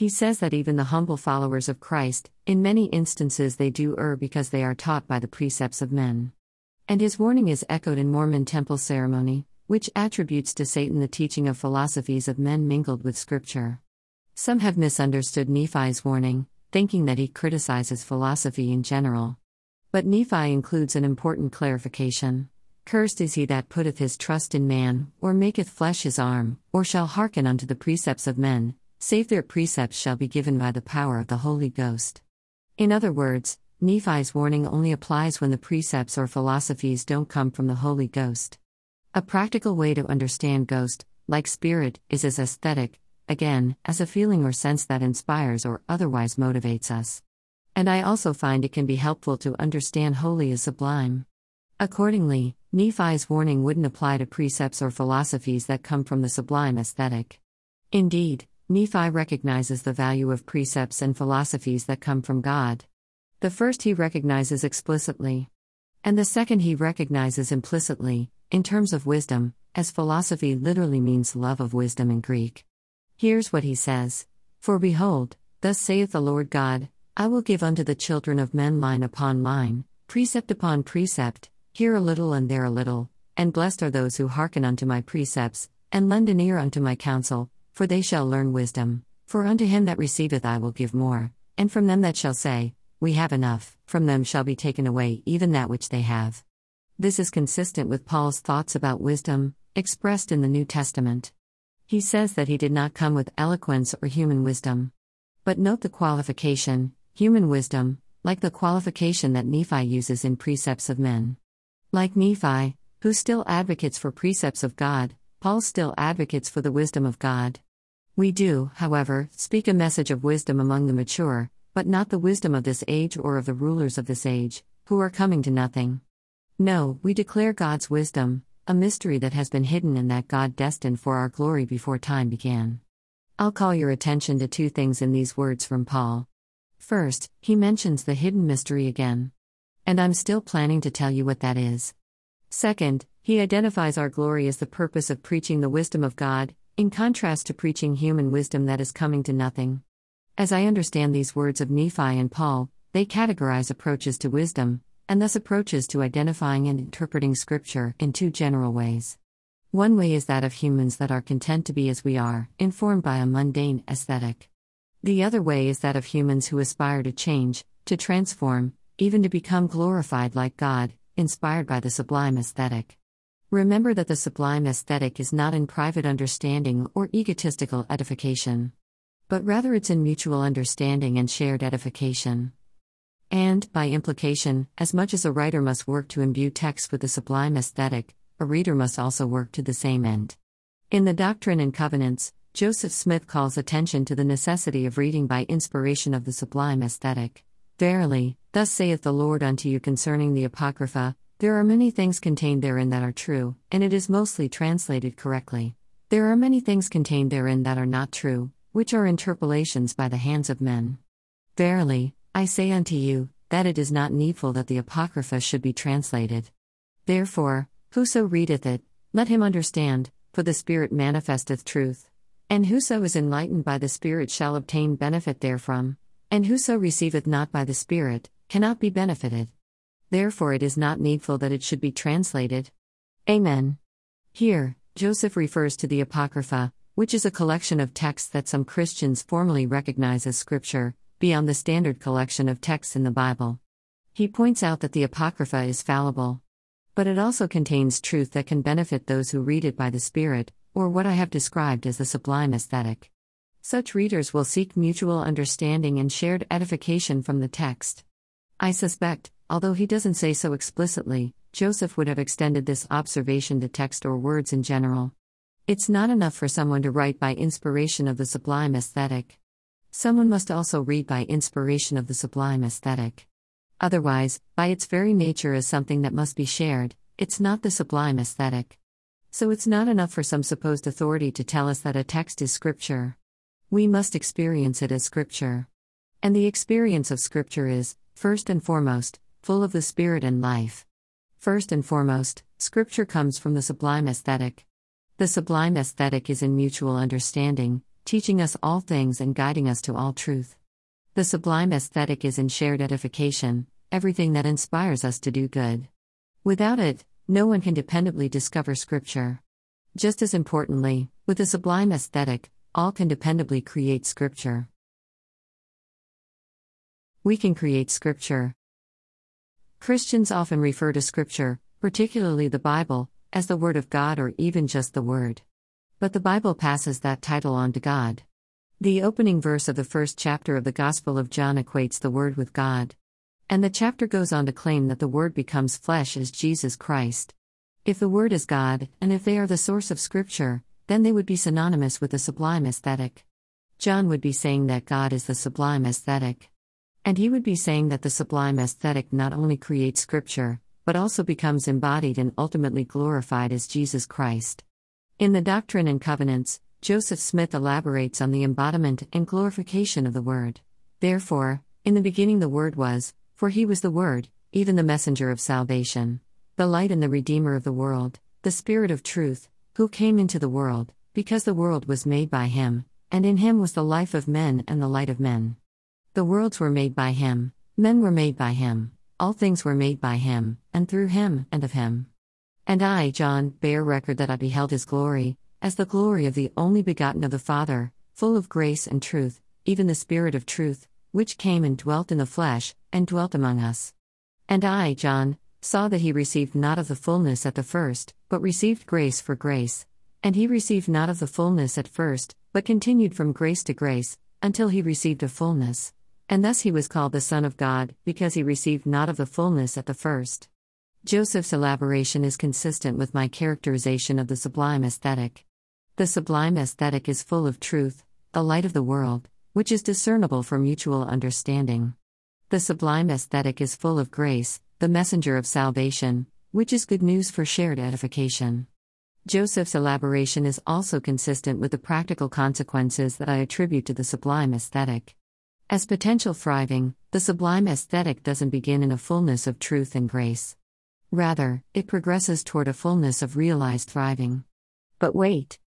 He says that even the humble followers of Christ, in many instances, they do err because they are taught by the precepts of men. And his warning is echoed in Mormon temple ceremony, which attributes to Satan the teaching of philosophies of men mingled with scripture. Some have misunderstood Nephi's warning, thinking that he criticizes philosophy in general. But Nephi includes an important clarification. Cursed is he that putteth his trust in man, or maketh flesh his arm, or shall hearken unto the precepts of men, save their precepts shall be given by the power of the Holy Ghost. In other words, Nephi's warning only applies when the precepts or philosophies don't come from the Holy Ghost. A practical way to understand ghost, like spirit, is as aesthetic, again, as a feeling or sense that inspires or otherwise motivates us. And I also find it can be helpful to understand holy as sublime. Accordingly, Nephi's warning wouldn't apply to precepts or philosophies that come from the sublime aesthetic. Indeed, Nephi recognizes the value of precepts and philosophies that come from God. The first he recognizes explicitly, and the second he recognizes implicitly, in terms of wisdom, as philosophy literally means love of wisdom in Greek. Here's what he says For behold, thus saith the Lord God, I will give unto the children of men line upon line, precept upon precept, here a little and there a little, and blessed are those who hearken unto my precepts, and lend an ear unto my counsel, for they shall learn wisdom. For unto him that receiveth I will give more, and from them that shall say, We have enough, from them shall be taken away even that which they have. This is consistent with Paul's thoughts about wisdom, expressed in the New Testament. He says that he did not come with eloquence or human wisdom. But note the qualification, human wisdom, like the qualification that Nephi uses in precepts of men. Like Nephi, who still advocates for precepts of God, Paul still advocates for the wisdom of God. We do, however, speak a message of wisdom among the mature, but not the wisdom of this age or of the rulers of this age, who are coming to nothing. No, we declare God's wisdom, a mystery that has been hidden and that God destined for our glory before time began. I'll call your attention to two things in these words from Paul. First, he mentions the hidden mystery again. And I'm still planning to tell you what that is. Second, he identifies our glory as the purpose of preaching the wisdom of God, in contrast to preaching human wisdom that is coming to nothing. As I understand these words of Nephi and Paul, they categorize approaches to wisdom, and thus approaches to identifying and interpreting Scripture, in two general ways. One way is that of humans that are content to be as we are, informed by a mundane aesthetic. The other way is that of humans who aspire to change, to transform, even to become glorified like God, inspired by the sublime aesthetic. Remember that the sublime aesthetic is not in private understanding or egotistical edification, but rather it's in mutual understanding and shared edification. And, by implication, as much as a writer must work to imbue text with the sublime aesthetic, a reader must also work to the same end. In the Doctrine and Covenants, Joseph Smith calls attention to the necessity of reading by inspiration of the sublime aesthetic. Verily, thus saith the Lord unto you concerning the Apocrypha, there are many things contained therein that are true, and it is mostly translated correctly. There are many things contained therein that are not true, which are interpolations by the hands of men. Verily, I say unto you, that it is not needful that the Apocrypha should be translated. Therefore, whoso readeth it, let him understand, for the Spirit manifesteth truth. And whoso is enlightened by the Spirit shall obtain benefit therefrom. And whoso receiveth not by the Spirit, cannot be benefited. Therefore it is not needful that it should be translated. Amen. Here, Joseph refers to the Apocrypha, which is a collection of texts that some Christians formally recognize as Scripture, beyond the standard collection of texts in the Bible. He points out that the Apocrypha is fallible. But it also contains truth that can benefit those who read it by the Spirit, or what I have described as the sublime aesthetic. Such readers will seek mutual understanding and shared edification from the text. I suspect, although he doesn't say so explicitly, Joseph would have extended this observation to text or words in general. It's not enough for someone to write by inspiration of the sublime aesthetic. Someone must also read by inspiration of the sublime aesthetic. Otherwise, by its very nature as something that must be shared, it's not the sublime aesthetic. So it's not enough for some supposed authority to tell us that a text is scripture. We must experience it as Scripture. And the experience of Scripture is, first and foremost, full of the Spirit and life. First and foremost, Scripture comes from the sublime aesthetic. The sublime aesthetic is in mutual understanding, teaching us all things and guiding us to all truth. The sublime aesthetic is in shared edification, everything that inspires us to do good. Without it, no one can dependably discover Scripture. Just as importantly, with the sublime aesthetic, all can dependably create scripture. We can create scripture. Christians often refer to scripture, particularly the Bible, as the Word of God or even just the Word. But the Bible passes that title on to God. The opening verse of the first chapter of the Gospel of John equates the Word with God. And the chapter goes on to claim that the Word becomes flesh as Jesus Christ. If the Word is God, and if they are the source of Scripture, then they would be synonymous with the sublime aesthetic. John would be saying that God is the sublime aesthetic. And he would be saying that the sublime aesthetic not only creates Scripture, but also becomes embodied and ultimately glorified as Jesus Christ. In the Doctrine and Covenants, Joseph Smith elaborates on the embodiment and glorification of the Word. Therefore, in the beginning the Word was, for he was the Word, even the messenger of salvation, the light and the Redeemer of the world, the Spirit of truth, who came into the world, because the world was made by him, and in him was the life of men and the light of men. The worlds were made by him, men were made by him, all things were made by him, and through him, and of him. And I, John, bear record that I beheld his glory, as the glory of the only begotten of the Father, full of grace and truth, even the Spirit of truth, which came and dwelt in the flesh, and dwelt among us. And I, John, saw that he received not of the fullness at the first, but received grace for grace. And he received not of the fullness at first, but continued from grace to grace, until he received a fullness. And thus he was called the Son of God, because he received not of the fullness at the first. Joseph's elaboration is consistent with my characterization of the sublime aesthetic. The sublime aesthetic is full of truth, the light of the world, which is discernible for mutual understanding. The sublime aesthetic is full of grace, the messenger of salvation, which is good news for shared edification. Joseph's elaboration is also consistent with the practical consequences that I attribute to the sublime aesthetic. As potential thriving, the sublime aesthetic doesn't begin in a fullness of truth and grace. Rather, it progresses toward a fullness of realized thriving. But wait!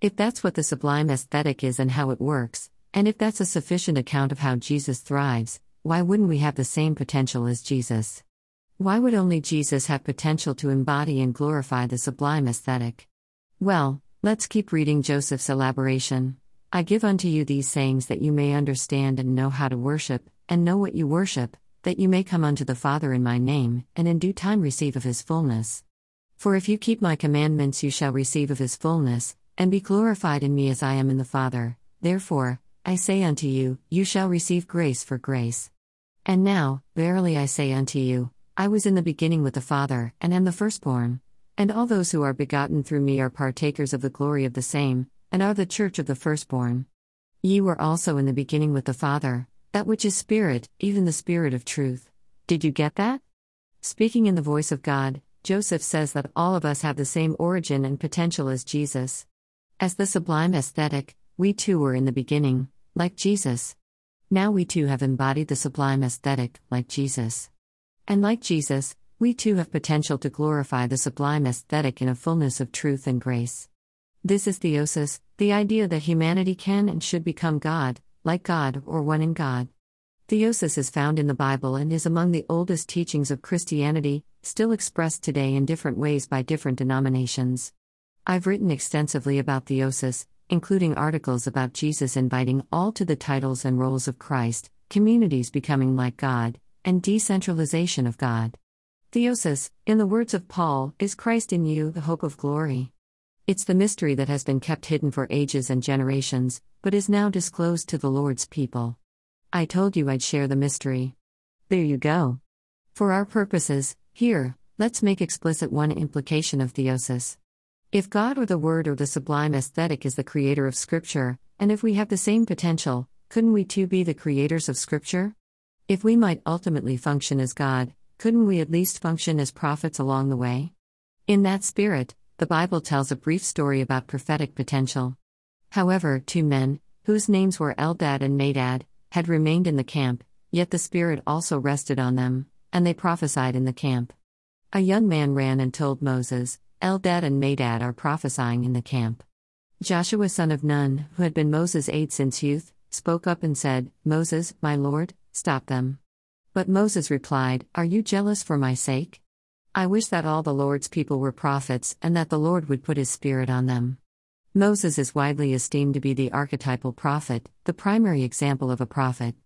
If that's what the sublime aesthetic is and how it works, and if that's a sufficient account of how Jesus thrives, why wouldn't we have the same potential as Jesus? Why would only Jesus have potential to embody and glorify the sublime aesthetic? Well, let's keep reading Joseph's elaboration. I give unto you these sayings that you may understand and know how to worship, and know what you worship, that you may come unto the Father in my name, and in due time receive of his fullness. For if you keep my commandments, you shall receive of his fullness, and be glorified in me as I am in the Father. Therefore, I say unto you, you shall receive grace for grace. And now, verily I say unto you, I was in the beginning with the Father, and am the firstborn. And all those who are begotten through me are partakers of the glory of the same, and are the church of the firstborn. Ye were also in the beginning with the Father, that which is Spirit, even the Spirit of truth. Did you get that? Speaking in the voice of God, Joseph says that all of us have the same origin and potential as Jesus. As the sublime aesthetic, we too were in the beginning, like Jesus. Now we too have embodied the sublime aesthetic, like Jesus. And like Jesus, we too have potential to glorify the sublime aesthetic in a fullness of truth and grace. This is theosis, the idea that humanity can and should become God, like God, or one in God. Theosis is found in the Bible and is among the oldest teachings of Christianity, still expressed today in different ways by different denominations. I've written extensively about theosis, including articles about Jesus inviting all to the titles and roles of Christ, communities becoming like God, and decentralization of God. Theosis, in the words of Paul, is Christ in you, the hope of glory. It's the mystery that has been kept hidden for ages and generations, but is now disclosed to the Lord's people. I told you I'd share the mystery. There you go. For our purposes, here, let's make explicit one implication of theosis. If God or the Word or the sublime aesthetic is the creator of Scripture, and if we have the same potential, couldn't we too be the creators of Scripture? If we might ultimately function as God, couldn't we at least function as prophets along the way? In that spirit, the Bible tells a brief story about prophetic potential. However, two men, whose names were Eldad and Medad, had remained in the camp, yet the Spirit also rested on them, and they prophesied in the camp. A young man ran and told Moses, Eldad and Medad are prophesying in the camp. Joshua son of Nun, who had been Moses' aide since youth, spoke up and said, Moses, my lord, Stop them. But Moses replied, Are you jealous for my sake? I wish that all the Lord's people were prophets and that the Lord would put his Spirit on them. Moses is widely esteemed to be the archetypal prophet, the primary example of a prophet.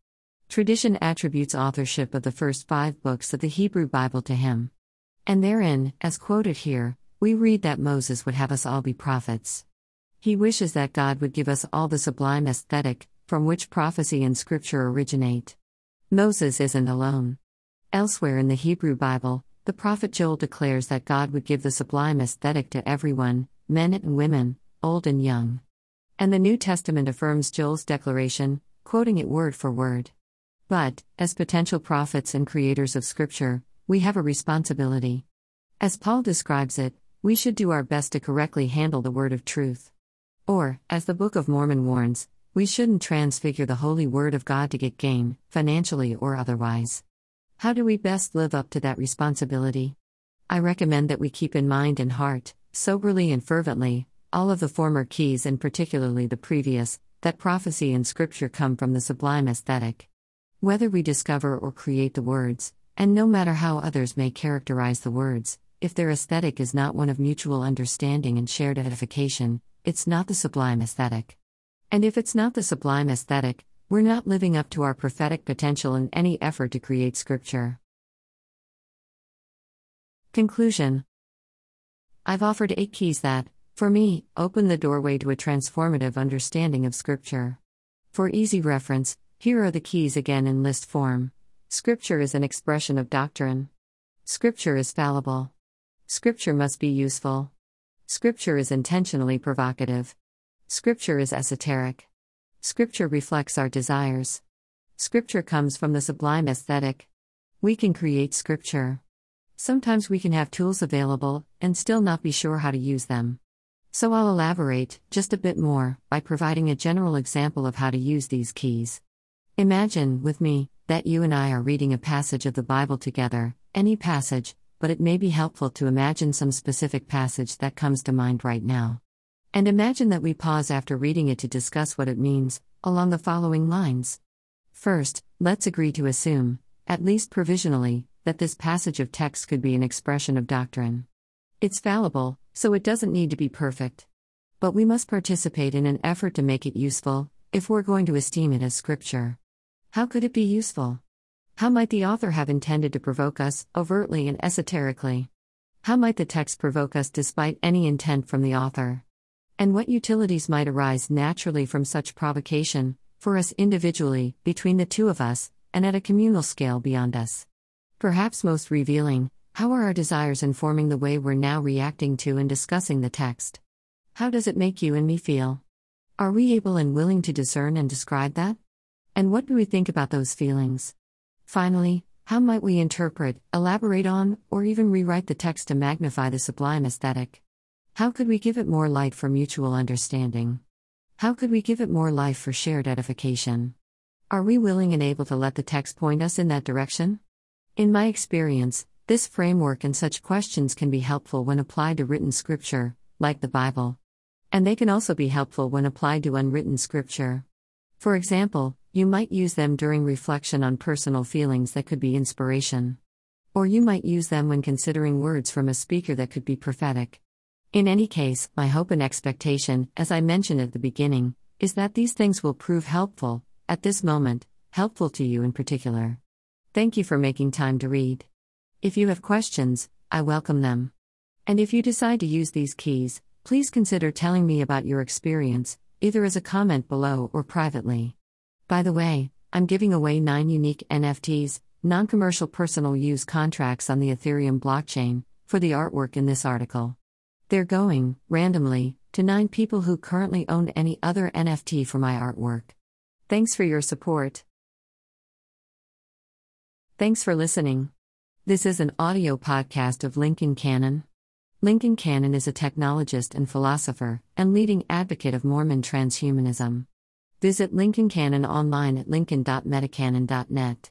Tradition attributes authorship of the first five books of the Hebrew Bible to him. And therein, as quoted here, we read that Moses would have us all be prophets. He wishes that God would give us all the sublime aesthetic, from which prophecy and scripture originate. Moses isn't alone. Elsewhere in the Hebrew Bible, the prophet Joel declares that God would give the sublime aesthetic to everyone, men and women, old and young. And the New Testament affirms Joel's declaration, quoting it word for word. But, as potential prophets and creators of Scripture, we have a responsibility. As Paul describes it, we should do our best to correctly handle the word of truth. Or, as the Book of Mormon warns, we shouldn't transfigure the holy word of God to get gain, financially or otherwise. How do we best live up to that responsibility? I recommend that we keep in mind and heart, soberly and fervently, all of the former keys and particularly the previous, that prophecy and scripture come from the sublime aesthetic. Whether we discover or create the words, and no matter how others may characterize the words, if their aesthetic is not one of mutual understanding and shared edification, it's not the sublime aesthetic. And if it's not the sublime aesthetic, we're not living up to our prophetic potential in any effort to create scripture. Conclusion I've offered eight keys that, for me, open the doorway to a transformative understanding of scripture. For easy reference, here are the keys again in list form. Scripture is an expression of doctrine. Scripture is fallible. Scripture must be useful. Scripture is intentionally provocative. Scripture is esoteric. Scripture reflects our desires. Scripture comes from the sublime aesthetic. We can create Scripture. Sometimes we can have tools available and still not be sure how to use them. So I'll elaborate just a bit more by providing a general example of how to use these keys. Imagine, with me, that you and I are reading a passage of the Bible together, any passage, but it may be helpful to imagine some specific passage that comes to mind right now. And imagine that we pause after reading it to discuss what it means, along the following lines. First, let's agree to assume, at least provisionally, that this passage of text could be an expression of doctrine. It's fallible, so it doesn't need to be perfect. But we must participate in an effort to make it useful, if we're going to esteem it as scripture. How could it be useful? How might the author have intended to provoke us, overtly and esoterically? How might the text provoke us despite any intent from the author? And what utilities might arise naturally from such provocation, for us individually, between the two of us, and at a communal scale beyond us? Perhaps most revealing, how are our desires informing the way we're now reacting to and discussing the text? How does it make you and me feel? Are we able and willing to discern and describe that? And what do we think about those feelings? Finally, how might we interpret, elaborate on, or even rewrite the text to magnify the sublime aesthetic? How could we give it more light for mutual understanding? How could we give it more life for shared edification? Are we willing and able to let the text point us in that direction? In my experience, this framework and such questions can be helpful when applied to written scripture, like the Bible. And they can also be helpful when applied to unwritten scripture. For example, you might use them during reflection on personal feelings that could be inspiration. Or you might use them when considering words from a speaker that could be prophetic. In any case, my hope and expectation, as I mentioned at the beginning, is that these things will prove helpful, at this moment, helpful to you in particular. Thank you for making time to read. If you have questions, I welcome them. And if you decide to use these keys, please consider telling me about your experience, either as a comment below or privately. By the way, I'm giving away 9 unique NFTs, non commercial personal use contracts on the Ethereum blockchain, for the artwork in this article. They're going, randomly, to 9 people who currently own any other NFT for my artwork. Thanks for your support. Thanks for listening. This is an audio podcast of Lincoln Cannon. Lincoln Cannon is a technologist and philosopher, and leading advocate of Mormon transhumanism. Visit Lincoln Cannon online at lincoln.metacannon.net.